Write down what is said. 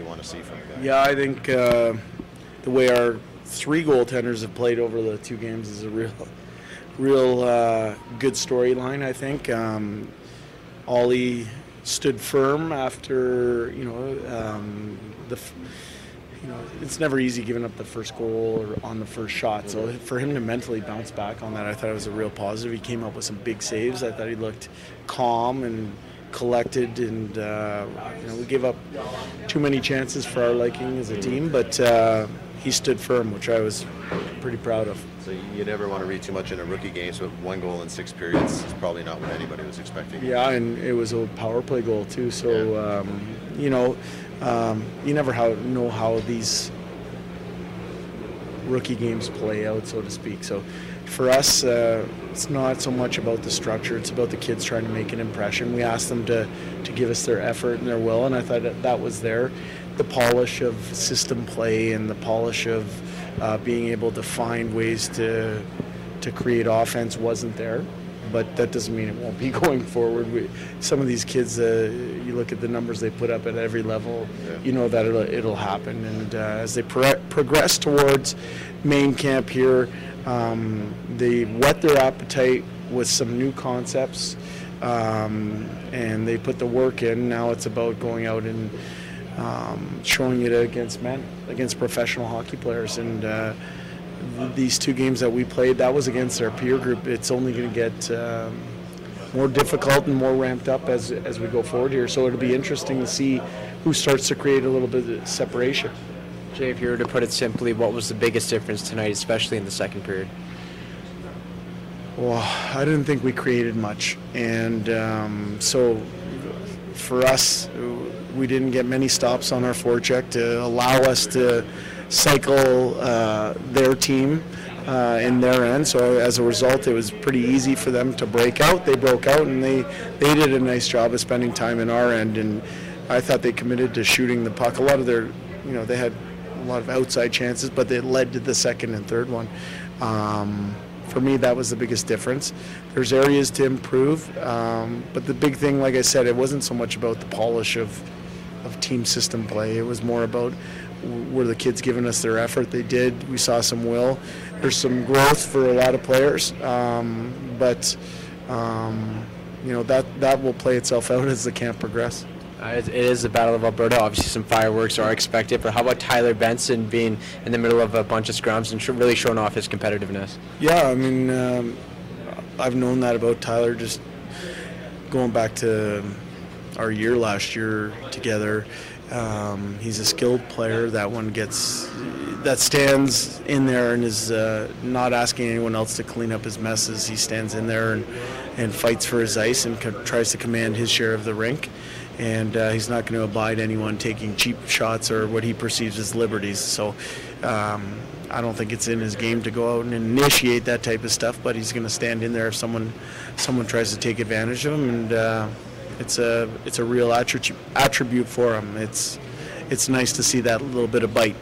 you want to see from him? Yeah, I think uh, the way our three goaltenders have played over the two games is a real, real uh, good storyline. I think um, Ollie stood firm after you know um, the. You know, it's never easy giving up the first goal or on the first shot. So for him to mentally bounce back on that, I thought it was a real positive. He came up with some big saves. I thought he looked calm and collected, and uh, you know, we gave up too many chances for our liking as a team, but uh, he stood firm, which I was pretty proud of. So you never want to read too much in a rookie game. So one goal in six periods is probably not what anybody was expecting. Yeah, and it was a power play goal too. So Yeah. um, you know, um, you never how, know how these rookie games play out, so to speak. So for us, uh, it's not so much about the structure; it's about the kids trying to make an impression. We asked them to to give us their effort and their will, and I thought that, that was there. The polish of system play and the polish of uh, being able to find ways to to create offense wasn't there but that doesn't mean it won't be going forward. We, some of these kids, uh, you look at the numbers they put up at every level, Yeah. you know that it'll, it'll happen. And uh, as they pro- progress towards main camp here, um, they whet their appetite with some new concepts, um, and they put the work in. Now it's about going out and um, showing it against men, against professional hockey players, and. Uh, these two games that we played, that was against our peer group. It's only going to get um, more difficult and more ramped up as as we go forward here. So it'll be interesting to see who starts to create a little bit of separation. Jay, if you were to put it simply, what was the biggest difference tonight, especially in the second period? Well, I didn't think we created much, and um, so for us, we didn't get many stops on our forecheck to allow us to cycle uh, their team uh, in their end. So as a result, it was pretty easy for them to break out. They broke out, and they they did a nice job of spending time in our end. And I thought they committed to shooting the puck. A lot of their, you know, they had a lot of outside chances, but they led to the second and third one. Um, for me, that was the biggest difference. There's areas to improve, um, but the big thing, like I said, it wasn't so much about the polish of of team system play. It was more about were the kids giving us their effort? They did. We saw some will. There's some growth for a lot of players, um, but um, you know that that will play itself out as the camp progresses. Uh, it, is the Battle of Alberta. Obviously, some fireworks are expected. But how about Tyler Benson being in the middle of a bunch of scrums and sh- really showing off his competitiveness? Yeah, I mean, um, I've known that about Tyler just going back to our year last year together. Um, he's a skilled player. That one gets that stands in there and is uh, not asking anyone else to clean up his messes. He stands in there and, and fights for his ice and co- tries to command his share of the rink. And uh, he's not going to abide anyone taking cheap shots or what he perceives as liberties. So um, I don't think it's in his game to go out and initiate that type of stuff. But he's going to stand in there if someone someone tries to take advantage of him. And uh, it's a it's a real attribute attribute for him. It's it's nice to see that little bit of bite.